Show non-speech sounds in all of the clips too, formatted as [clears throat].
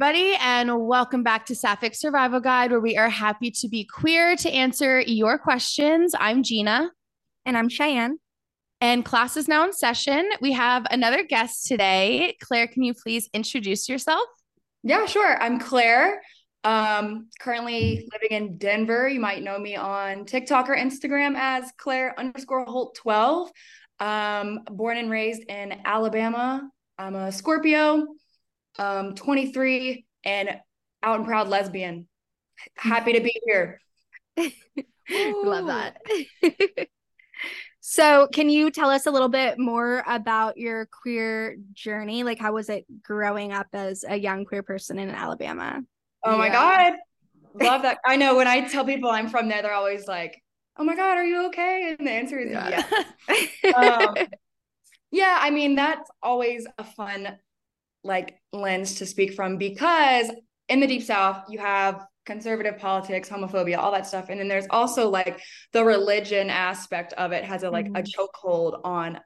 everybody, and welcome back to Sapphic Survival Guide, where we are happy to be queer to answer your questions. I'm Gina. And I'm Cheyenne. And class is now in session. We have another guest today. Claire, can you please introduce yourself? Yeah, sure. I'm Claire. Um, currently living in Denver. You might know me on TikTok or Instagram as Claire underscore Holt 12. Um, born and raised in Alabama. I'm a Scorpio um, 23, and out and proud lesbian. Happy to be here. [laughs] Love that. so, can you tell us a little bit more about your queer journey? Like, how was it growing up as a young queer person in Alabama? Oh my God. [laughs] Love that. I know when I tell people I'm from there, they're always like, oh my God, are you okay? And the answer is yeah. yes. um, [laughs] yeah, I mean, that's always a fun like lens to speak from because in the deep south you have conservative politics homophobia all that stuff. And then there's also like the religion aspect of it has a like mm-hmm. a chokehold on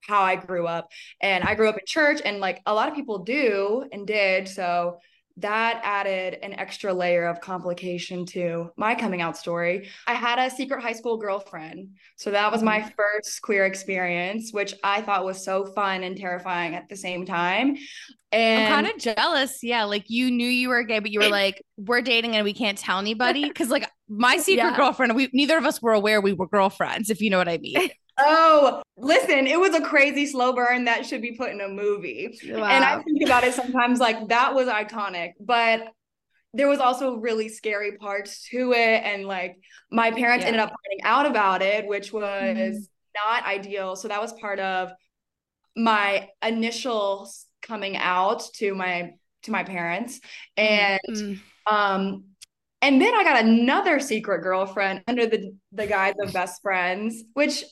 how i grew up. And i grew up in church and like a lot of people do and did. So that added an extra layer of complication to my coming out story. I had a secret high school girlfriend. So that was my mm-hmm. first queer experience, which I thought was so fun and terrifying at the same time. And I'm kind of jealous. Yeah. Like you knew you were gay, but you were like, we're dating and we can't tell anybody. [laughs] Cause like my secret yeah. girlfriend, we neither of us were aware we were girlfriends, if you know what I mean. [laughs] Oh, listen, it was a crazy slow burn that should be put in a movie. Wow. And I think about it sometimes like that was iconic, but there was also really scary parts to it. And like my parents yeah. ended up finding out about it, which was mm-hmm. not ideal. So that was part of my initial coming out to my to my parents. And mm-hmm. um and then I got another secret girlfriend under the the guise of best friends, which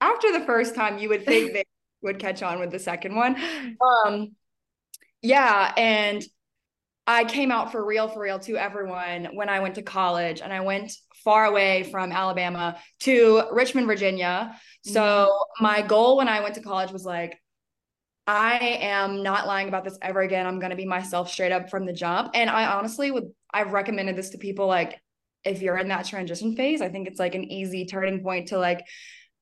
after the first time, you would think they [laughs] would catch on with the second one. [laughs] Um, yeah, and I came out for real, for real to everyone when I went to college, and I went far away from Alabama to Richmond, Virginia. So mm-hmm. my goal when I went to college was like, I am not lying about this ever again. I'm going to be myself straight up from the jump. And I honestly would, I've recommended this to people like, if you're in that transition phase, I think it's like an easy turning point to like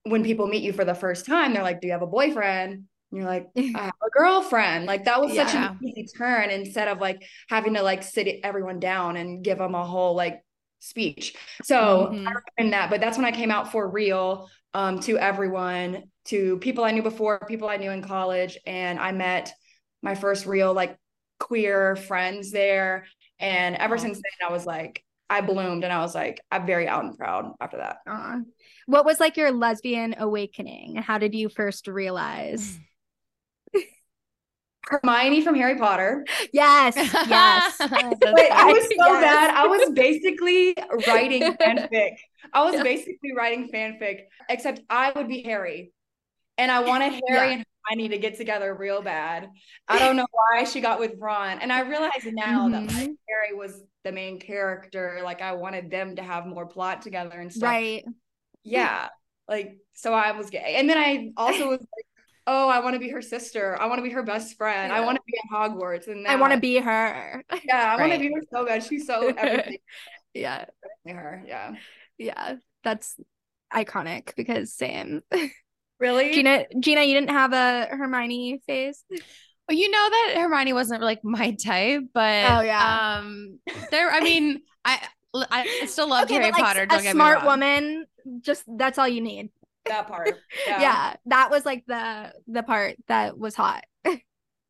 when people meet you for the first time, they're like, Do you have a boyfriend? And you're like, [laughs] I have a girlfriend. Like that was yeah. such an easy turn instead of like having to like sit everyone down and give them a whole like speech. So mm-hmm. I recommend that. But that's when I came out for real um, to everyone, to people I knew before, people I knew in college. And I met my first real like queer friends there. And ever since then, I was like, I bloomed and I was like, I'm very out and proud after that. Uh, what was like your lesbian awakening? How did you first realize? [sighs] Hermione from Harry Potter. Yes, [laughs] yes. [laughs] Wait, I was so yes. bad. I was basically writing [laughs] fanfic. I was yeah. basically writing fanfic, except I would be Harry. And I wanted Harry yeah. and Hermione to get together real bad. I don't know why she got with Ron. And I realize now mm-hmm. that like, Harry was the main character. Like I wanted them to have more plot together and stuff. Right yeah like so i was gay. And then i also was like oh i want to be her sister. I want to be her best friend. Yeah. i want to be in hogwarts and i want to be her. [laughs] Yeah i right. want to be her so good she's so everything. [laughs] Yeah. Her yeah. Yeah that's iconic because same. [laughs] Really? Gina gina you didn't have a hermione phase? Well, you know that Hermione wasn't like my type, but oh yeah, um, there. I mean, I I still love okay, Harry like, Potter. Don't a smart woman just that's all you need. That [laughs] part. Yeah. yeah. That was like the the part that was hot.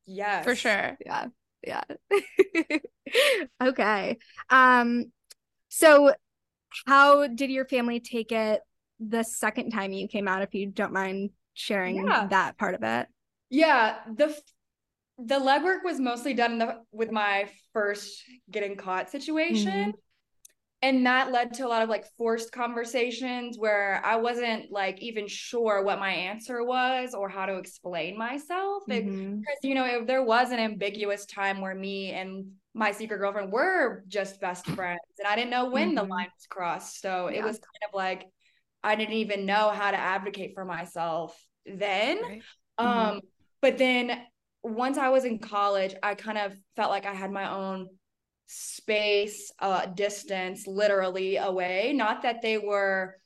Yeah. For sure. Yeah. Yeah. [laughs] okay. Um so how did your family take it the second time you came out if you don't mind sharing yeah. that part of it? Yeah, the the legwork was mostly done the, with my first getting caught situation. Mm-hmm and that led to a lot of like forced conversations where I wasn't like even sure what my answer was or how to explain myself. Mm-hmm. Because, you know, if there was an ambiguous time where me and my secret girlfriend were just best [clears throat] friends and I didn't know when mm-hmm. the line was crossed. So yeah. it was kind of like I didn't even know how to advocate for myself then. Right. Um, mm-hmm. but then once I was in college, I kind of felt like I had my own space, uh, distance, literally away. Not that they were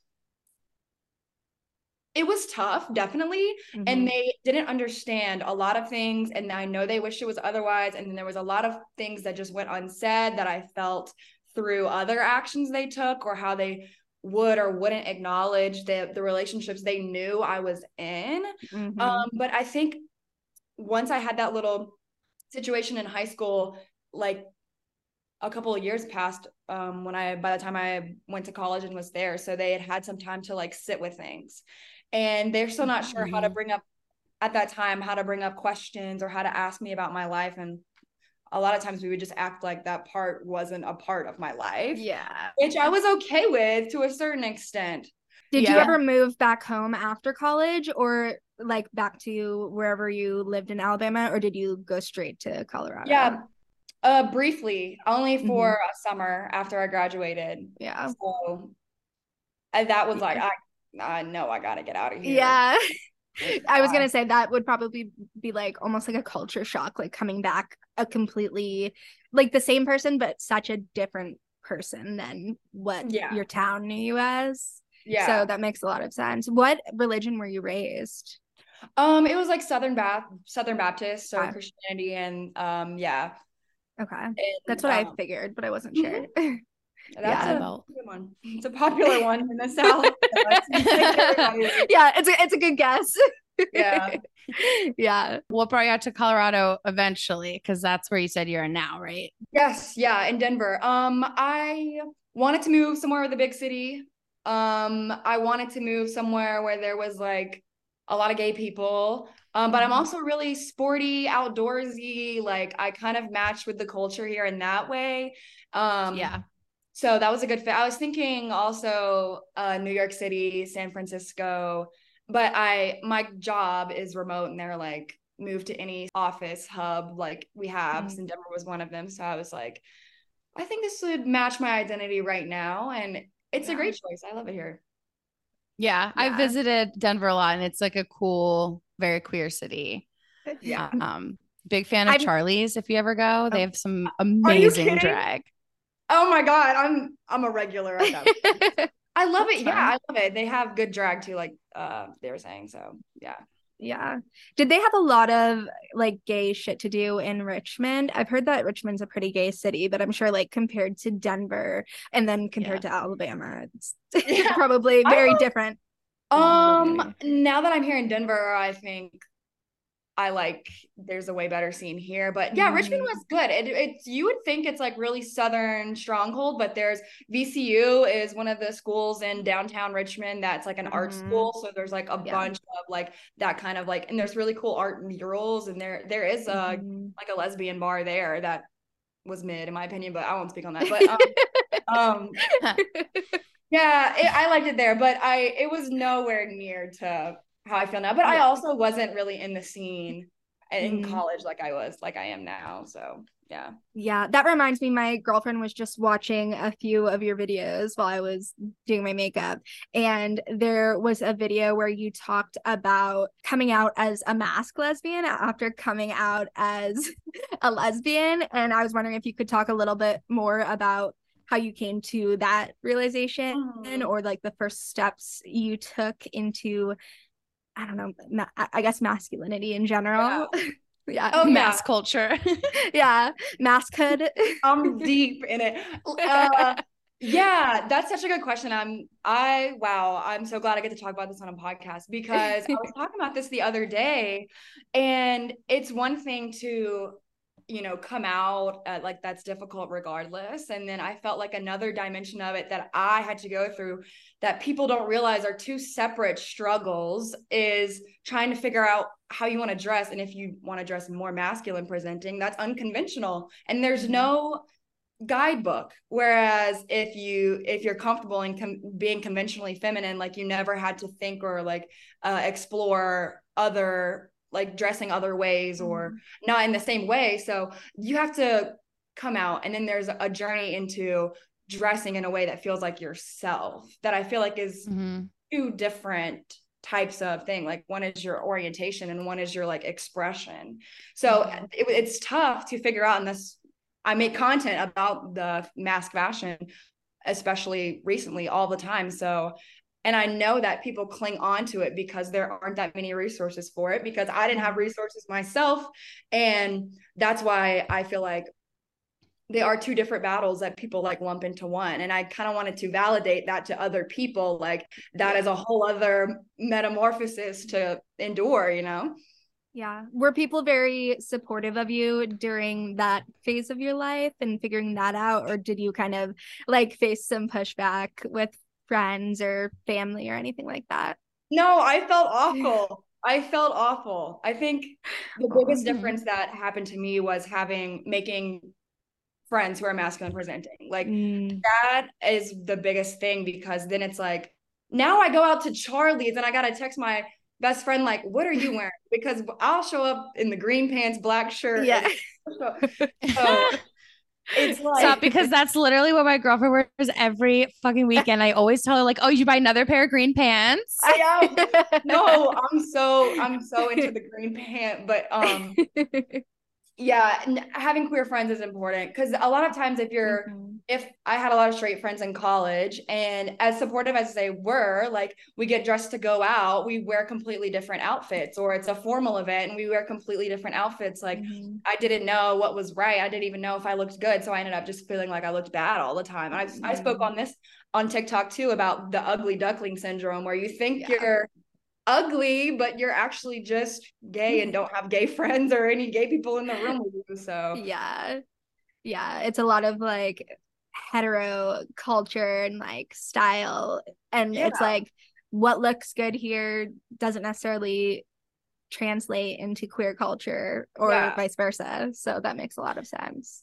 it was tough definitely mm-hmm. and they didn't understand a lot of things and i know they wish it was otherwise and then there was a lot of things that just went unsaid that i felt through other actions they took or how they would or wouldn't acknowledge the the relationships they knew I was in. Mm-hmm. Um, but I think once I had that little situation in high school, like a couple of years passed um, when I by the time I went to college and was there, so they had had some time to like sit with things, and they're still not sure how to mm-hmm. bring up at that time how to bring up questions or how to ask me about my life and a lot of times we would just act like that part wasn't a part of my life. Yeah. Which I was okay with to a certain extent. Did yeah. you ever move back home after college or like back to wherever you lived in Alabama or did you go straight to Colorado? Yeah. Uh briefly, only for mm-hmm. a summer after I graduated. Yeah. So that was like I I know I got to get out of here. Yeah. [laughs] I was gonna say that would probably be like almost like a culture shock, like coming back a completely like the same person, but such a different person than what yeah. your town knew you as. Yeah. So that makes a lot of sense. What religion were you raised? Um, it was like Southern Bath, Southern Baptist, so okay. Christianity, and um, yeah. Okay, and, that's what um, I figured, but I wasn't sure. Mm-hmm. That's yeah. a good one. It's a popular one in the [laughs] South. [laughs] yeah, it's a it's a good guess. yeah. [laughs] yeah. What brought you out to Colorado eventually? Because that's where you said you're now, right? Yes. Yeah. In Denver. Um, I wanted to move somewhere with a big city. Um, I wanted to move somewhere where there was like a lot of gay people. Um, but I'm mm-hmm. also really sporty, outdoorsy. Like I kind of match with the culture here in that way. Um, yeah so that was a good fit. I was thinking also uh, New York City, San Francisco, but I my job is remote and they're like move to any office hub like we have. Mm-hmm. And Denver was one of them. So I was like, I think this would match my identity right now. And it's yeah. a great choice. I love it here. Yeah, yeah. I visited Denver a lot and it's like a cool, very queer city. Yeah. Um, big fan of I'm, Charlie's if you ever go. They oh. have some amazing drag. Oh my god, I'm I'm a regular at that. [laughs] I love it. Yeah, I love it. They have good drag too, like uh they were saying. So yeah. Yeah. Did they have a lot of like gay shit to do in Richmond? I've heard that Richmond's a pretty gay city, but I'm sure like compared to Denver and then compared yeah. to Alabama, it's [laughs] yeah. [laughs] probably very different. Um, now that I'm here in Denver, I think I like there's a way better scene here. But yeah, mm-hmm. Richmond was good. It, it's you would think it's like really southern stronghold, but there's VCU is one of the schools in downtown Richmond that's like an mm-hmm. art school. So there's like a yeah. bunch of like that kind of like and there's really cool art murals and there there is a mm-hmm. like a lesbian bar there that was mid in my opinion, but I won't speak on that. But [laughs] um, um [laughs] yeah, it, I liked it there, but I it was nowhere near to how I feel now. But I also wasn't really in the scene in mm. college like I was, like I am now. So yeah. Yeah. That reminds me, my girlfriend was just watching a few of your videos while I was doing my makeup. And there was a video where you talked about coming out as a masc lesbian after coming out as [laughs] a lesbian. And I was wondering if you could talk a little bit more about how you came to that realization mm. or like the first steps you took into I don't know, ma- I guess masculinity in general. Yeah. [laughs] yeah. Oh, mass [laughs] yeah. culture. yeah. Maskhood. I'm [laughs] deep in it. Uh, yeah, that's such a good question. I'm I wow, I'm so glad I get to talk about this on a podcast because I was talking about this the other day and it's one thing to you know come out uh, like that's difficult regardless. And then i felt like another dimension of it that i had to go through that people don't realize are two separate struggles is trying to figure out how you want to dress and if you want to dress more masculine presenting that's unconventional. And there's mm-hmm. no guidebook. Whereas if you if you're comfortable in com- being conventionally feminine like you never had to think or like uh, explore other like dressing other ways or mm-hmm. not in the same way. So you have to come out and then there's a journey into dressing in a way that feels like yourself that I feel like is mm-hmm. two different types of thing like one is your orientation and one is your like expression so mm-hmm. it, it's tough to figure out and this i make content about the masc fashion especially recently all the time so and i know that people cling on to it because there aren't that many resources for it because i didn't have resources myself. And that's why i feel like they are two different battles that people like lump into one. And i kind of wanted to validate that to other people like that is a whole other metamorphosis to endure you know? Yeah. Were people very supportive of you during that phase of your life and figuring that out? Or did you kind of like face some pushback with friends or family or anything like that no i felt [laughs] awful I felt awful. I think the biggest difference that happened to me was having making friends who are masculine presenting. Like mm. that is the biggest thing because then it's like now I go out to Charlie's and I gotta text my best friend like, "What are you wearing?" Because I'll show up in the green pants, black shirt. Yeah. [laughs] so [laughs] it's [laughs] like Stop because that's literally what my girlfriend wears every fucking [laughs] weekend. I always tell her like, "Oh, you buy another pair of green pants?" I am. [laughs] no, I'm so I'm so into the green pant, but um yeah having queer friends is important because a lot of times if you're mm-hmm. if i had a lot of straight friends in college and as supportive as they were like we get dressed to go out we wear completely different outfits or it's a formal event and we wear completely different outfits like mm-hmm. i didn't know what was right i didn't even know if i looked good so i ended up just feeling like i looked bad all the time i, mm-hmm. I spoke on this on tiktok too about the ugly duckling syndrome where you think yeah. you're ugly, but you're actually just gay and don't have gay [laughs] friends or any gay people in the room with you. So yeah. Yeah. It's a lot of like hetero culture and like style. And yeah. it's like what looks good here doesn't necessarily translate into queer culture or yeah. vice versa. So that makes a lot of sense.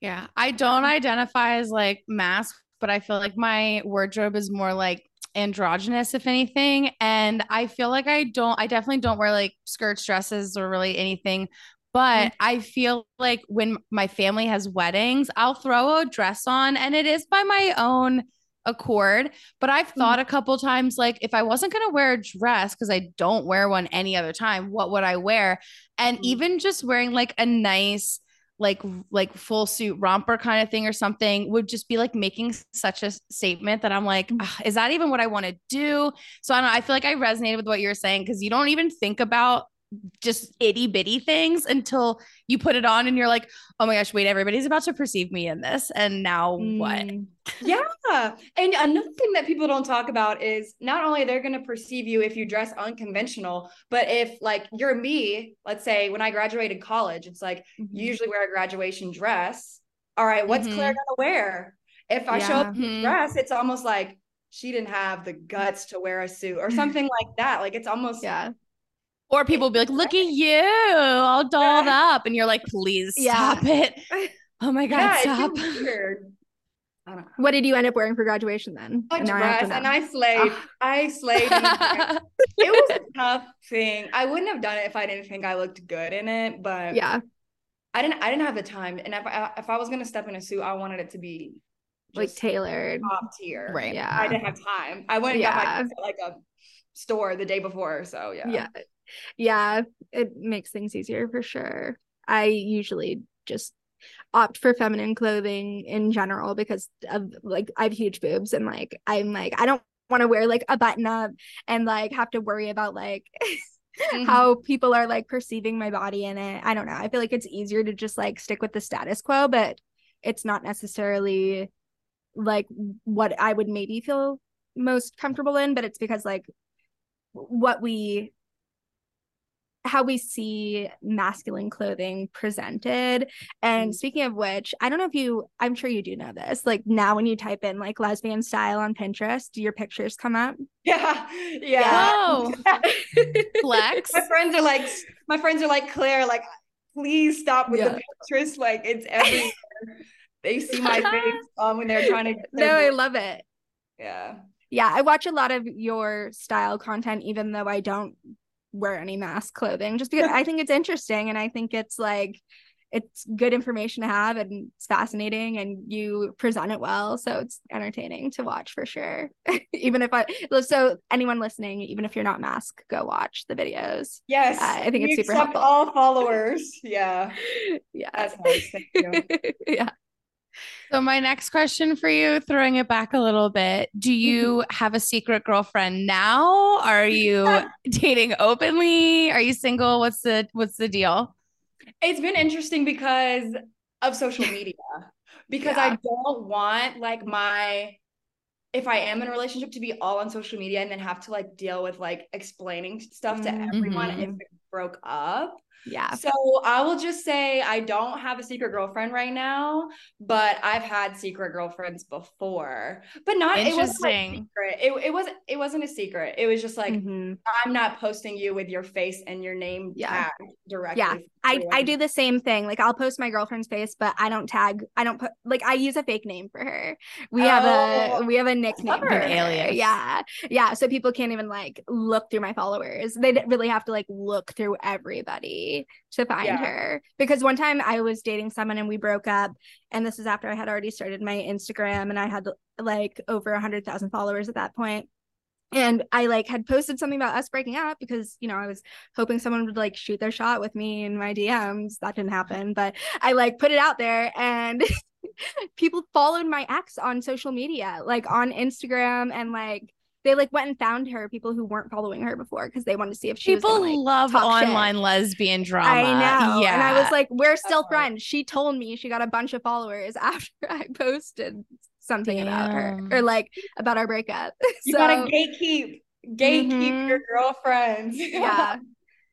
Yeah. I don't identify as like masc, but I feel like my wardrobe is more like androgynous if anything and i feel like i don't i definitely don't wear like skirts dresses or really anything but mm-hmm. i feel like when my family has weddings i'll throw a dress on and it is by my own accord but i've mm-hmm. thought a couple times like if i wasn't going to wear a dress because i don't wear one any other time what would i wear and mm-hmm. even just wearing like a nice like like full suit romper kind of thing or something would just be like making such a statement that I'm like, mm. ah, is that even what I want to do? So I don't know, I feel like I resonated with what you're saying because you don't even think about just itty bitty things until you put it on and you're like, oh my gosh, wait, everybody's about to perceive me in this. And now mm. what? [laughs] Yeah. And another thing that people don't talk about is not only they're going to perceive you if you dress unconventional, but if like you're me, let's say when I graduated college, it's like mm-hmm. you usually wear a graduation dress. All right, what's mm-hmm. Claire going to wear? If I yeah. show up in mm-hmm. dress, it's almost like she didn't have the guts to wear a suit or [laughs] something like that. Like it's almost yeah or people will be like, look at you, all dolled yeah. up. And you're like, please yeah. stop it. [laughs] Oh my God, yeah, stop. What did you end up wearing for graduation then? A dress, I and I slayed. Oh. [laughs] I slayed. it was a [laughs] tough thing. I wouldn't have done it if I didn't think I looked good in it. But yeah, I didn't. I didn't have the time. And if I if I was gonna step in a suit, I wanted it to be like tailored, top tier. Right. Yeah. I didn't have time. I went and yeah. got my like a store the day before. So yeah. Yeah yeah, it makes things easier for sure. I usually just opt for feminine clothing in general because of like I have huge boobs and like I'm like I don't want to wear like a button up and like have to worry about like [laughs] mm-hmm. how people are like perceiving my body in it. I don't know. I feel like it's easier to just like stick with the status quo, but it's not necessarily like what I would maybe feel most comfortable in, but it's because like what we how we see masculine clothing presented. And mm-hmm. speaking of which, I don't know if you, I'm sure you do know this. Like now, when you type in like lesbian style on Pinterest, do your pictures come up? Yeah. Yeah. Oh. [laughs] Flex. My friends are like, my friends are like, Claire, like, please stop with yeah. the Pinterest. Like, it's everywhere. they see my face [laughs] um, when they're trying to. No, I love it. Yeah. Yeah. I watch a lot of your style content, even though I don't wear any masc clothing just because [laughs] I think it's interesting and I think it's like it's good information to have and it's fascinating and you present it well. So it's entertaining to watch for sure. [laughs] even if I so anyone listening, even if you're not masked, go watch the videos. Yes. Uh, I think it's super helpful. All [laughs] followers. Yeah. Yeah. That's nice. Thank you. yeah. So my next question for you, throwing it back a little bit, do mm-hmm. you have a secret girlfriend now? Are you dating openly? Are you single? What's the what's the deal? It's been interesting because of social media. Because Yeah. I don't want like my if I am in a relationship to be all on social media and then have to like deal with like explaining stuff to mm, everyone mm-hmm. if it broke up. Yeah. So I will just say I don't have a secret girlfriend right now, but I've had secret girlfriends before. But not it wasn't like secret. It, it wasn't it wasn't a secret. It was just like Mhm. I'm not posting you with your face and your name Yeah. tagged directly. Yeah, I, I do the same thing. Like I'll post my girlfriend's face, but I don't tag. I don't put like I use a fake name for her. We have a Oh, we have a nickname An alias. Yeah, yeah. So people can't even like look through my followers. They really have to like look through everybody to find Yeah. her. Because one time I was dating someone and we broke up, and this is after I had already started my Instagram and I had like over a hundred thousand followers at that. And I like had posted something about us breaking up because you know I was hoping someone would like shoot their shot with me in my DMs. That didn't happen, but I like put it out there and [laughs] people followed my ex on social media, like on Instagram and like they like went and found her, people who weren't following her before because they wanted to see if she was People gonna, like, love talk shit. online lesbian drama. I know. Yeah. And I was like, we're still hard. friends. She told me she got a bunch of followers [laughs] after I posted something about her or like about our breakup. [laughs] You so gotta gatekeep, gatekeep Mhm. your girlfriends. [laughs] yeah.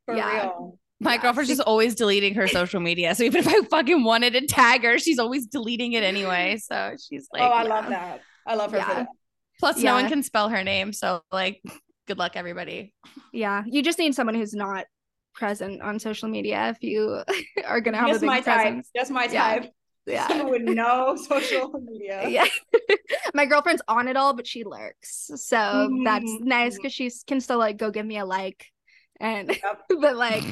for yeah. real. My Yeah, girlfriend's just always deleting her social media. So even if I fucking wanted to tag her, she's always deleting it anyway. So she's like, oh, I yeah. love that. I love her for that. Plus, no one can spell her name. So like, good luck, everybody. Yeah. You just need someone who's not present on social media if you [laughs] are gonna have Just a big my type. presence. Just my Yeah. type. Yeah. Someone with no [laughs] social media. yeah. [laughs] My girlfriend's on it all, but she lurks. So that's Mhm. nice because she can still like go give me a like. And Yep. but like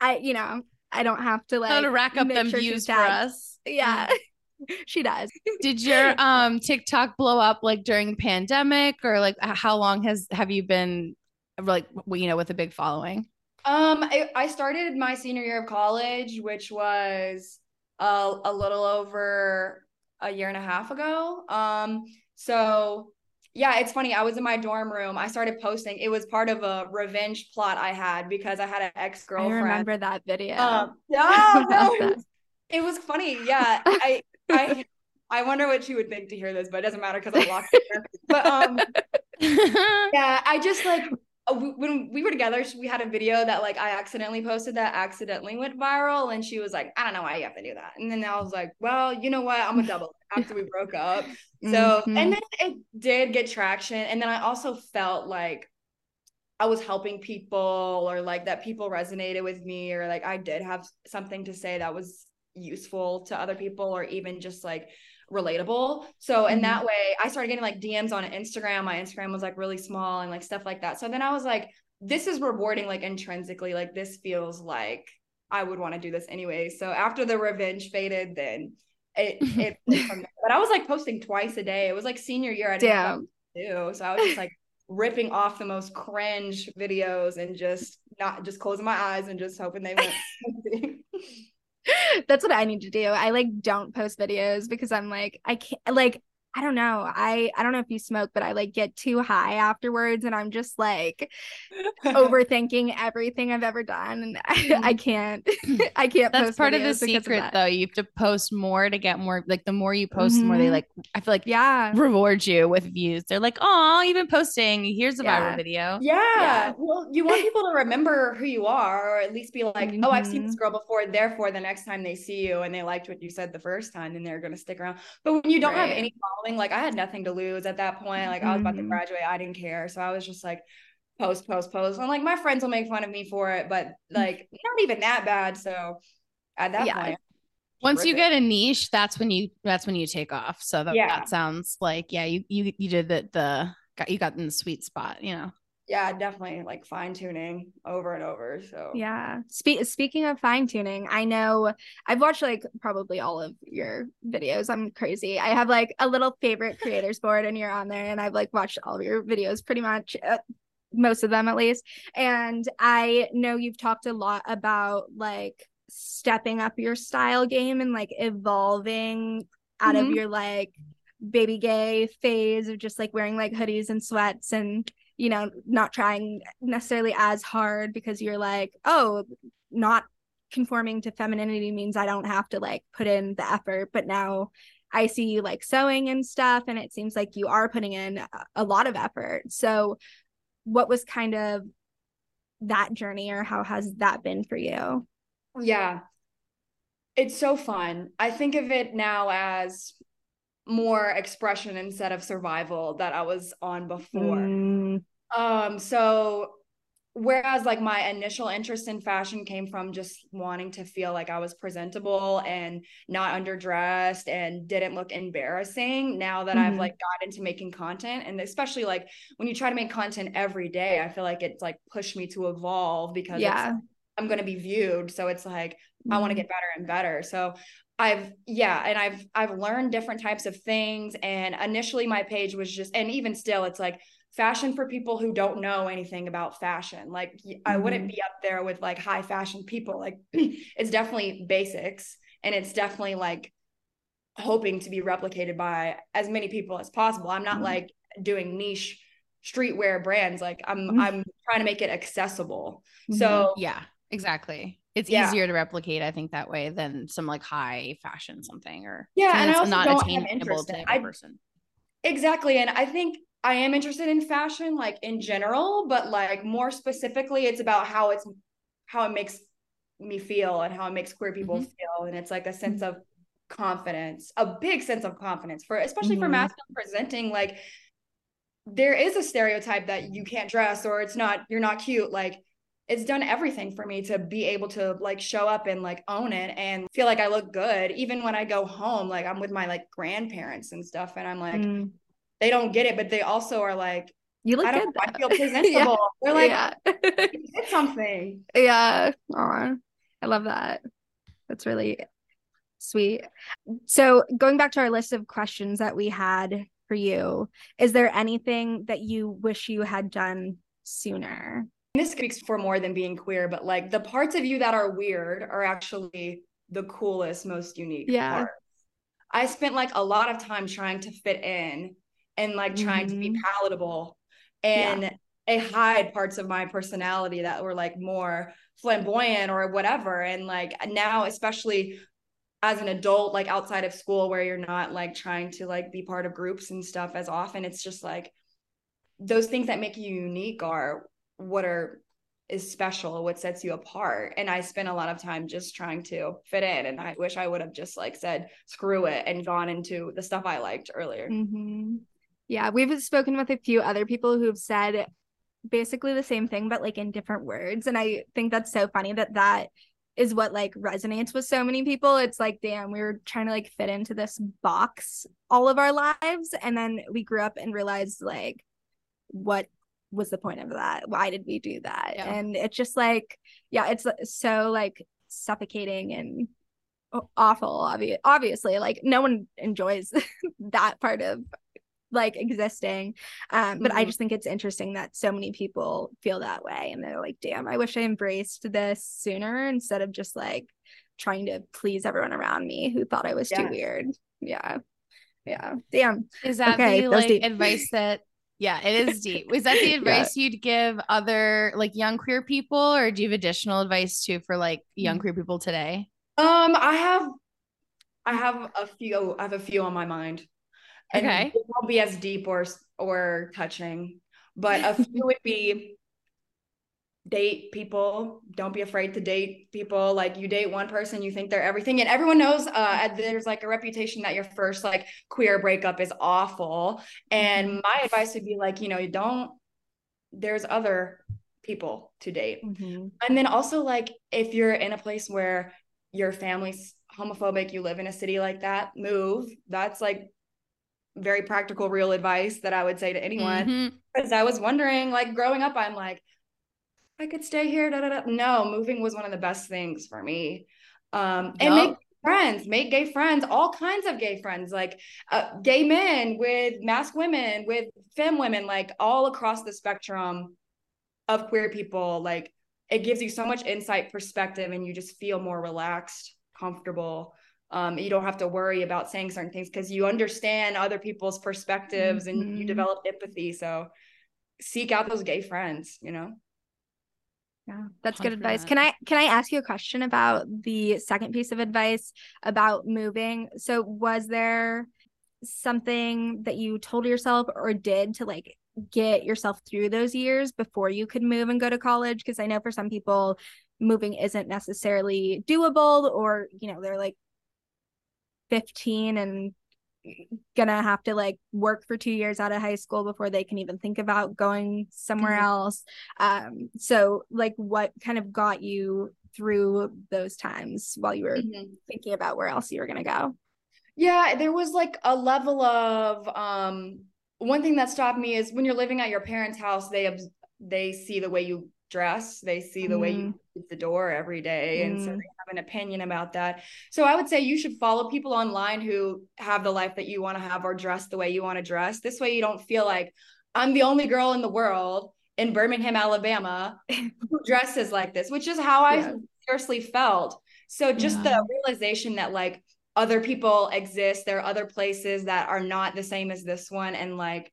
I, you know, I don't have to like How to rack up make them sure views for us. Yeah. [laughs] she does. Did your um TikTok blow up like during pandemic or like how long has have you been like you know with a big following? Um, I, I started my senior year of college, which was a, a little over a year and a half ago. Um, so yeah, it's funny. I was in my dorm room. I started posting. It was part of a revenge plot I had because I had an ex I girlfriend. remember that video. Um, [laughs] no, that. it was funny. Yeah, I, I, I wonder what she would think to hear this, but it doesn't matter because I locked her. But um, [laughs] yeah, I just like uh, when we were together, we had a video that like I accidentally posted that accidentally went viral, and she was like, "I don't know why you have to do that." And then I was like, "Well, you know what? I'm a double [laughs] after we broke up." So, Mhm. and then it did get traction, and then I also felt like I was helping people, or like that people resonated with me, or like I did have something to say that was useful to other people, or even just like relatable. So in that mm-hmm. way, I started getting like DMs on Instagram. My Instagram was like really small and like stuff like that. So then I was like, this is rewarding like intrinsically. Like this feels like I would want to do this anyway. So after the revenge faded, then it [laughs] it went from there. but I was like posting twice a day. It was like senior year. I didn't have Damn. to do. So I was just like ripping off the most cringe videos and just not just closing my eyes and just hoping they went. [laughs] [laughs] [laughs] That's what I need to do. I like don't post videos because I'm like I can't like I don't know. I I don't know if you smoke, but I like get too high afterwards and I'm just like [laughs] overthinking everything I've ever done and [laughs] I, I can't [clears throat] [laughs] I can't That's post part of the videos because secret that. though. You have to post more to get more like the more you post, the more they Mhm. like I feel like Yeah. reward you with views. They're like, oh, you've been posting. Here's a Yeah. viral video. Yeah. Yeah. Well, you want people to remember who you are, or at least be like, oh, I've seen this Mhm. girl before. Therefore, the next time they see you and they liked what you said the first time, then they're going to stick around. But when you don't have Right. any following, like I had nothing to lose at that point. Like I was about to Mhm. graduate. I didn't care. So I was just like, post, post, post. And like my friends will make fun of me for it, but like not even that bad. So at that Yeah. point, Once you it. get a niche, that's when you that's when you take off. So that, Yeah. that sounds like yeah, you you you did the the got you got in the sweet spot, you know. Yeah, definitely like fine tuning over and over. So yeah. Spe- speaking of fine tuning, I know I've watched like probably all of your videos. I'm crazy. I have like a little favorite creators board, and you're on there, and I've like watched all of your videos pretty much. Uh, most of them at least and i know you've talked a lot about like stepping up your style game and like evolving out mm-hmm. of your like baby gay phase of just like wearing like hoodies and sweats and you know, not trying necessarily as hard because you're like, oh, not conforming to femininity means I don't have to like put in the effort. But now I see you like sewing and stuff, and it seems like you are putting in a lot of effort. So, what was kind of that journey, or how has that been for you? Yeah, it's so fun. I think of it now as more expression instead of survival that I was on before. Mm. Um, so whereas like my initial interest in fashion came from just wanting to feel like I was presentable and not underdressed and didn't look embarrassing now that mm-hmm. I've like got into making content and especially like when you try to make content every day I feel like it's like pushed me to evolve because yeah I'm going to be viewed so it's like mm-hmm. I want to get better and better so I've yeah, and I've I've learned different types of things and initially my page was just and even still it's like fashion for people who don't know anything about fashion. Like mm-hmm. I wouldn't mm-hmm. be up there with like high fashion people. Like [clears throat] it's definitely basics and it's definitely like hoping to be replicated by as many people as possible. I'm not mm-hmm. like doing niche streetwear brands. Like I'm mm-hmm. I'm trying to make it accessible. Mm-hmm. So yeah, exactly. It's yeah. easier to replicate, I think, that way than some like high fashion something or yeah, and it's not attainable to every person. Exactly. And I think I am interested in fashion, like in general, but like more specifically, it's about how it's how it makes me feel and how it makes queer people mm-hmm. feel. And it's like a sense of confidence, a big sense of confidence for especially mm-hmm. for masculine presenting. Like there is a stereotype that you can't dress or it's not, you're not cute. Like it's done everything for me to be able to like show up and like own it and feel like I look good. Even when I go home, like I'm with my like grandparents and stuff, and I'm like, mm they don't get it, but they also are like, you look good. I feel [laughs] presentable. yeah. They're like, yeah. did something. Yeah. Aw, I love that. That's really sweet. So going back to our list of questions that we had for you, is there anything that you wish you had done sooner? This speaks for more than being queer, but like the parts of you that are weird are actually the coolest, most unique yeah. parts. I spent like a lot of time trying to fit in and like trying mm-hmm. to be mm-hmm. palatable and yeah. I hide parts of my personality that were like more flamboyant or whatever. And like now, especially as an adult, like outside of school where you're not like trying to like be part of groups and stuff as often, it's just like those things that make you unique are what are is special, what sets you apart. And I spent a lot of time just trying to fit in. And I wish I would have just like said, screw it and gone into the stuff I liked earlier. Mm-hmm. Yeah, we've spoken with a few other people who've said basically the same thing, but like in different words. And I think that's so funny that that is what like resonates with so many people. It's like, damn, we were trying to like fit into this box all of our lives. And then we grew up and realized like, what was the point of that? Why did we do that? Yeah. And it's just like, yeah, it's uh, so like suffocating and awful obvi- obviously like no one enjoys [laughs] that part of like existing um but mm-hmm. i just think it's interesting that so many people feel that way and they're like damn i wish i embraced this sooner instead of just like trying to please everyone around me who thought i was yeah. too weird yeah yeah damn is that okay, the like deep. advice that [laughs] yeah it is deep is that the [laughs] advice yeah. you'd give other like young queer people or do you have additional advice too for like young mm. queer people today um i have i have a few i have a few on my mind and okay. It won't be as deep or or touching, but a few would be date people. Don't be afraid to date people. Like you date one person, you think they're everything, and everyone knows uh, there's like a reputation that your first like queer breakup is awful. And mm-hmm. my advice would be like, you know, you don't. There's other people to date, mm-hmm. and then also like if you're in a place where your family's homophobic, you live in a city like that, move. That's like very practical, real advice that I would say to anyone. Because mm-hmm. I was wondering, like growing up, I'm like, I could stay here. Da, da, da. No, moving was one of the best things for me. Um, and make friends, make gay friends, all kinds of gay friends, like uh, gay men with masc women, with femme women, like all across the spectrum of queer people. Like it gives you so much insight, perspective, and you just feel more relaxed, comfortable. Um, you don't have to worry about saying certain things because you understand other people's perspectives mm-hmm. and you mm-hmm. develop empathy. So seek out those gay friends, you know? Yeah, that's good advice. Can I can I ask you a question about the second piece of advice about moving? So was there something that you told yourself or did to like get yourself through those years before you could move and go to college because I know for some people moving isn't necessarily doable or you know they're like 15 and gonna have to like work for two years out of high school before they can even think about going somewhere mm-hmm. else um so like what kind of got you through those times while you were mm-hmm. thinking about where else you were gonna go yeah there was like a level of um one thing that stopped me is when you're living at your parents house they they see the way you dress they see the mm. way you leave the door every day mm. and so mm. they an opinion about that so i would say you should follow people online who have the life that you want to have or dress the way you want to dress this way you don't feel like i'm the only girl in the world in birmingham alabama [laughs] who dresses like this which is how yeah. i seriously felt so just yeah. the realization that like other people exist there are other places that are not the same as this one and like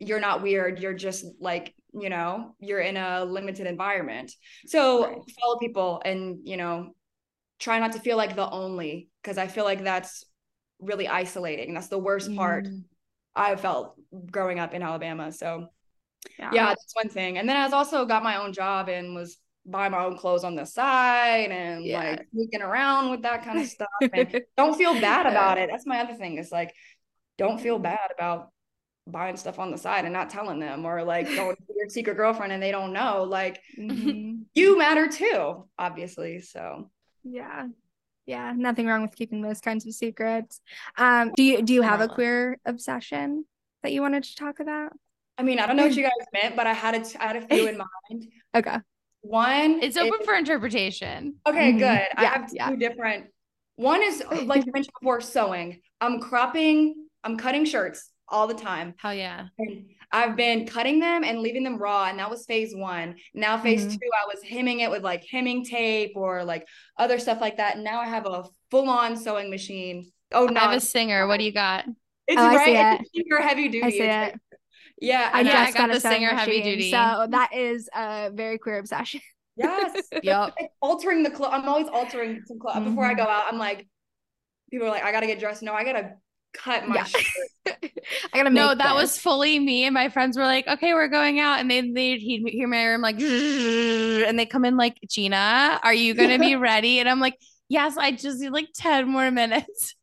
you're not weird you're just like you know you're in a limited environment so right. follow people and you know try not to feel like the only because i feel like that's really isolating that's the worst part mm. i felt growing up in alabama so yeah. yeah that's one thing and then i was also got my own job and was buying my own clothes on the side and yeah. like sneaking around with that kind of [laughs] stuff and don't feel bad about it that's my other thing is like don't feel bad about buying stuff on the side and not telling them or like going to your secret girlfriend and they don't know like mm-hmm. [laughs] you matter too obviously so yeah. Yeah nothing wrong with keeping those kinds of secrets. Um do you do you have a queer obsession that you wanted to talk about? I mean i don't know what you guys meant but i had a, I had a few in [laughs] mind. Okay. One it's open is, for interpretation. Okay mm-hmm. good. Yeah, i have two yeah. different. One is [laughs] like you mentioned before sewing. I'm cropping i'm cutting shirts all the time. Hell yeah. And I've been cutting them and leaving them raw, and that was phase one. Now, phase mm-hmm. two, I was hemming it with like hemming tape or like other stuff like that. And now I have a full on sewing machine. Oh, no. I have a Singer. What do you got? It's oh, right. It's it. heavy duty. I see it. Yeah, I just I got, got the Singer machine, heavy duty. So that is a very queer obsession. [laughs] Yes. [laughs] yep. altering the clothes. I'm always altering some clothes mm-hmm. before I mm-hmm. go out. I'm like, people are like, I gotta get dressed. No, I gotta cut my yeah. shirt. [laughs] I gotta No, that this. was fully me. And my friends were like, okay, we're going out. And they they'd hear my room like and they come in like, Gina, are you gonna be [laughs] ready? And I'm like, yes, I just need like 10 more minutes.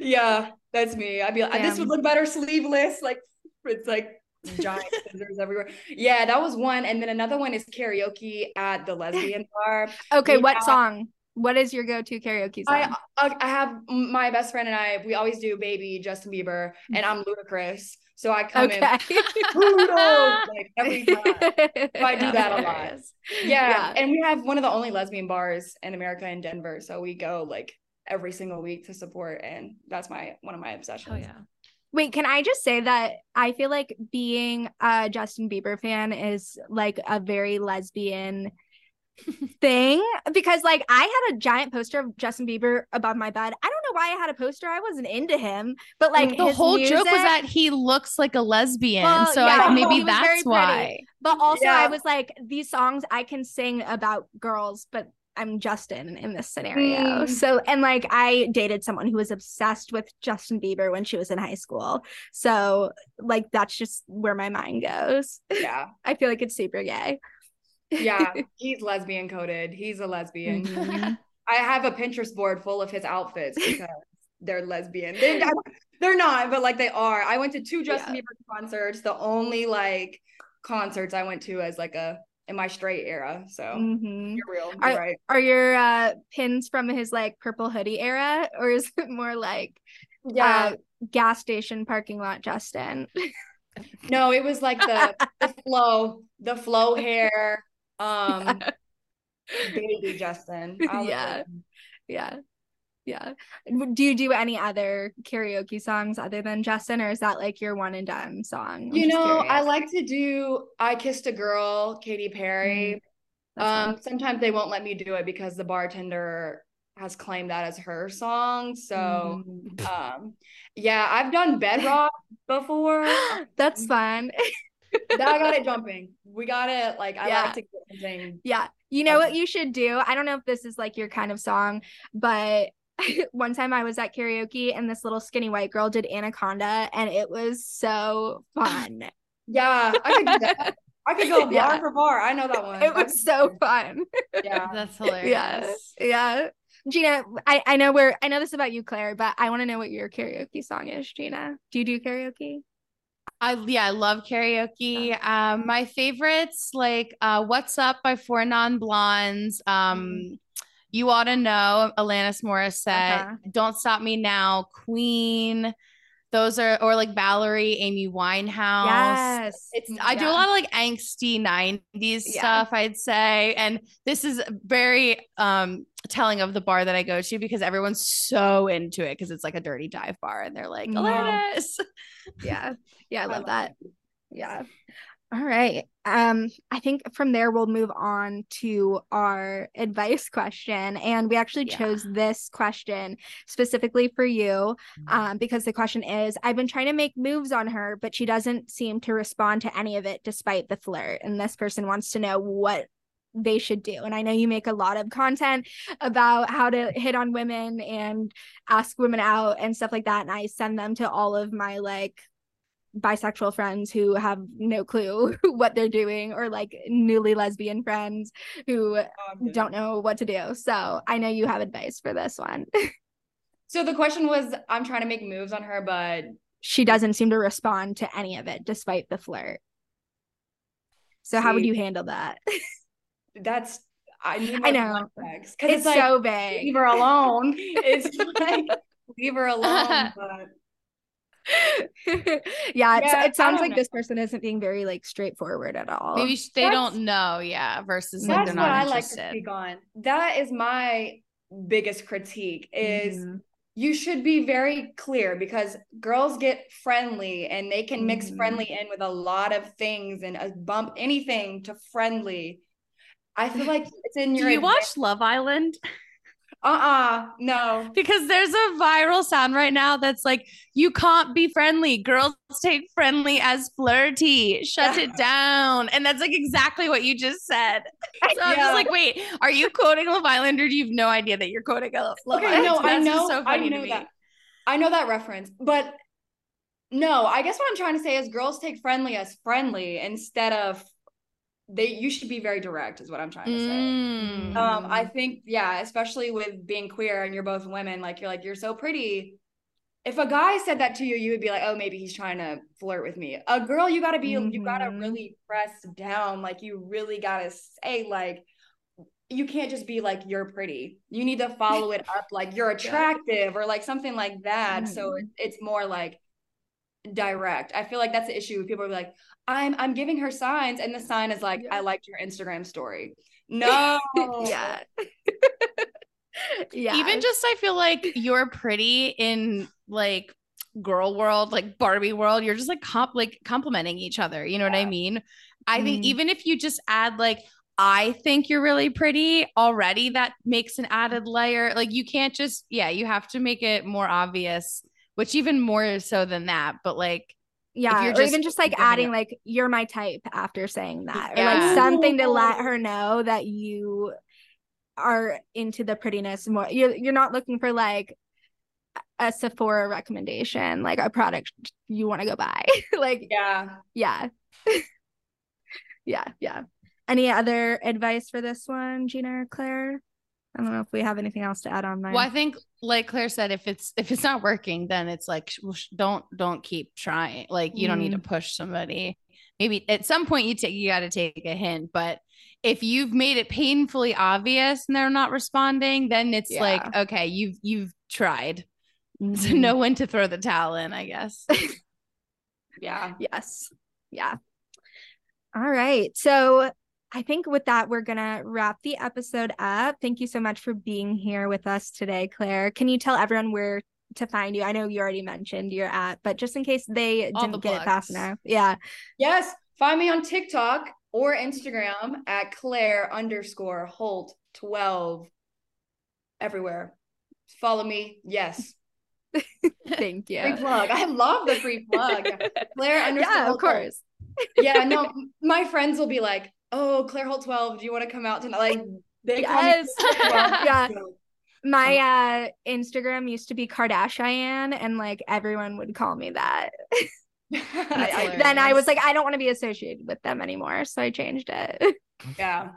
Yeah, that's me. I'd be like, Damn. this would look better sleeveless. Like it's like [laughs] giant scissors everywhere. Yeah, that was one. And then another one is karaoke at the lesbian bar. Okay, we what have- song? What is your go-to karaoke song? I I have my best friend and I. We always do "Baby" Justin Bieber, mm. and I'm Ludacris, so I come okay. [laughs] in like [laughs] every time. So I do that a lot. Yeah. yeah, and we have one of the only lesbian bars in America in Denver, so we go like every single week to support, and that's my one of my oh, obsessions. Oh yeah. Wait, can I just say that I feel like being a Justin Bieber fan is like a very lesbian thing because like I had a giant poster of Justin Bieber above my bed. I don't know why I had a poster. I wasn't into him, but like the whole music, joke was that he looks like a lesbian. Well, so yeah, I, maybe that's why. But also yeah. I was like these songs I can sing about girls, but I'm Justin in this scenario. Mm. So, and like I dated someone who was obsessed with Justin Bieber when she was in high school. So, like, that's just where my mind goes. Yeah. [laughs] I feel like it's super gay yeah, [laughs] he's lesbian coded. He's a lesbian. Mm-hmm. I have a Pinterest board full of his outfits because they're lesbian. They're, they're not, but like they are. I went to two Justin yeah. Bieber concerts, the only like concerts I went to as like a in my straight era. So mm-hmm. you're real. You're are, right. Are your uh, pins from his like purple hoodie era, or is it more like yeah uh, gas station parking lot Justin. no, it was like the, the [laughs] flow, the flow hair. Um yeah. [laughs] baby Justin. [laughs] Yeah. Yeah. Yeah. Do you do any other karaoke songs other than Justin, or is that like your one and done song? I'm you know, curious. I like to do I Kissed a Girl, Katy Perry. Mm, um, sometimes they won't let me do it because the bartender has claimed that as her song. So mm. um yeah, I've done bedrock before. [gasps] That's fun. [laughs] that I got it [laughs] jumping. We got it like I yeah. like to get something. Yeah. You know what you should do? I don't know if this is like your kind of song, but [laughs] one time I was at karaoke and this little skinny white girl did Anaconda and it was so fun. [laughs] yeah, I could do that. I could go bar yeah. for bar. I know that one. It was so fun. Yeah. That's hilarious. Yes. Yeah. Gina, I, I know we're I know this about you, Claire, but I want to know what your karaoke song is, Gina. Do you do karaoke? I yeah, I love karaoke. Um, my favorites like uh, "What's Up" by Four Non Blondes. Um, mm-hmm. You ought to know Alanis Morissette. Uh-huh. Don't stop me now, Queen. Those are or like Valerie, Amy Winehouse. Yes, it's I yeah. do a lot of like angsty '90s yeah. stuff. I'd say, and this is very um telling of the bar that I go to because everyone's so into it because it's like a dirty dive bar and they're like Alanis. [laughs] yeah, yeah, I love, I love that. It. Yeah. All right. Um, I think from there we'll move on to our advice question. And we actually yeah. chose this question specifically for you mm-hmm. um, because the question is I've been trying to make moves on her, but she doesn't seem to respond to any of it despite the flirt. And this person wants to know what they should do. And I know you make a lot of content about how to hit on women and ask women out and stuff like that. And I send them to all of my like bisexual friends who have no clue [laughs] what they're doing or like newly lesbian friends who oh, don't know what to do. So I know you have advice for this one. so the question was I'm trying to make moves on her, but she doesn't seem to respond to any of it despite the flirt. So See, how would you handle that? [laughs] that's I need I know because it's, it's like, so vague. Leave her alone. [laughs] it's like leave her alone, but yeah, [laughs] yeah it sounds like know. this person isn't being very like straightforward at all. Maybe they that's, don't know, yeah. Versus like they're not what interested. I like to speak on. That is my biggest critique is mm-hmm. you should be very clear because girls get friendly and they can mix mm-hmm. friendly in with a lot of things and uh, bump anything to friendly. I feel like [laughs] it's in your. Do you watch Love Island? [laughs] uh-uh no. Because there's a viral sound right now that's like you can't be friendly. Girls take friendly as flirty. Shut it [laughs] down. And that's like exactly what you just said. So yeah. i'm just like wait are you quoting love island or do you have no idea that you're quoting love okay, island? no, i know so i know that. I know that reference but no i guess what i'm trying to say is girls take friendly as friendly instead of they you should be very direct is what i'm trying to say mm. um i think yeah especially with being queer and you're both women like you're like you're so pretty if a guy said that to you you would be like oh maybe he's trying to flirt with me a girl you gotta be mm-hmm. you gotta mm-hmm. really press down like you really gotta say like you can't just be like you're pretty you need to follow it up like you're attractive or like something like that mm-hmm. so it's more like direct i feel like that's the issue people are like I'm I'm giving her signs, and the sign is like, yeah. I liked your Instagram story. [laughs] No. [laughs] yeah. yeah. Even just I feel like you're pretty in like girl world, like Barbie world. You're just like comp like complimenting each other. You know yeah. what I mean? I mm. think mm-hmm. even if you just add like I think you're really pretty already, that makes an added layer. Like you can't just, yeah, you have to make it more obvious, which even more so than that. But like yeah or even just like adding it. like you're my type after saying that yeah. or like something to let her know that you are into the prettiness more you're you're not looking for like a Sephora recommendation like a product you want to go buy [laughs] like yeah yeah [laughs] yeah yeah any other advice for this one Gina or Claire I don't know if we have anything else to add on Well, I think like Claire said, if it's if it's not working, then it's like don't don't keep trying. Like you mm. don't need to mm. push somebody. Maybe at some point you take you got to take a hint, but if you've made it painfully obvious and they're not responding, then it's yeah. like okay, you've you've tried. mm-hmm. so [laughs] know when to throw the towel in, I guess. [laughs] yeah. Yes. Yeah. All right. So I think with that, we're going to wrap the episode up. Thank you so much for being here with us today, Claire. Can you tell everyone where to find you? I know you already mentioned you're at, but just in case they All didn't the get it fast enough. Yeah. Yes. Find me on TikTok or Instagram at Claire underscore Holt 12. Everywhere. Follow me. Yes. [laughs] Thank you. Free plug. I love the free plug. [laughs] Claire underscore. Yeah, of course. yeah, no, my friends will be like, "Oh, Claire Holt 12, do you want to come out tonight?" Like they yes. [laughs] yeah. My uh Instagram used to be Kardashian and like everyone would call me that. [laughs] [laughs] I, then I was like, I don't want to be associated with them anymore. So I changed it. Yeah.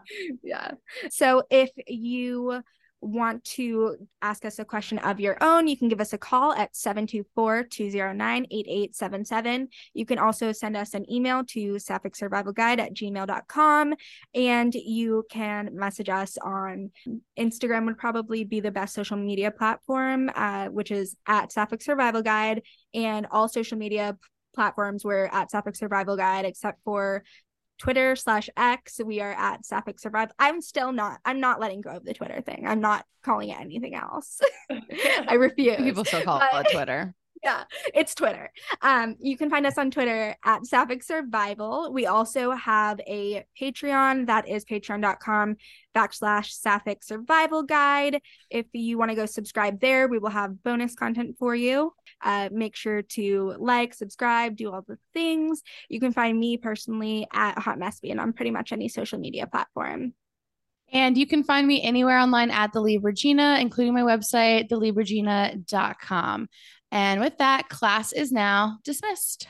yeah. So if you want to ask us a question of your own, you can give us a call at 724 209 8877. You can also send us an email to sapphic at gmail.com. And you can message us on Instagram, would probably be the best social media platform, uh, which is at Sapphic Survival Guide. And all social media platforms we're at Sapphic Survival Guide, except for Twitter slash X. We are at Sapphic Survive. I'm still not, I'm not letting go of the Twitter thing. I'm not calling it anything else. [laughs] I [laughs] refuse. People still call but, it Twitter. [laughs] Yeah, it's Twitter. Um, you can find us on Twitter at Sapphic Survival. We also have a Patreon that is patreon.com backslash Sapphic Survival Guide. If you want to go subscribe there, we will have bonus content for you. Uh, make sure to like, subscribe, do all the things. You can find me personally at Hot and on pretty much any social media platform. And you can find me anywhere online at the Leave Regina, including my website, theleaveregina.com. And with that, class is now dismissed.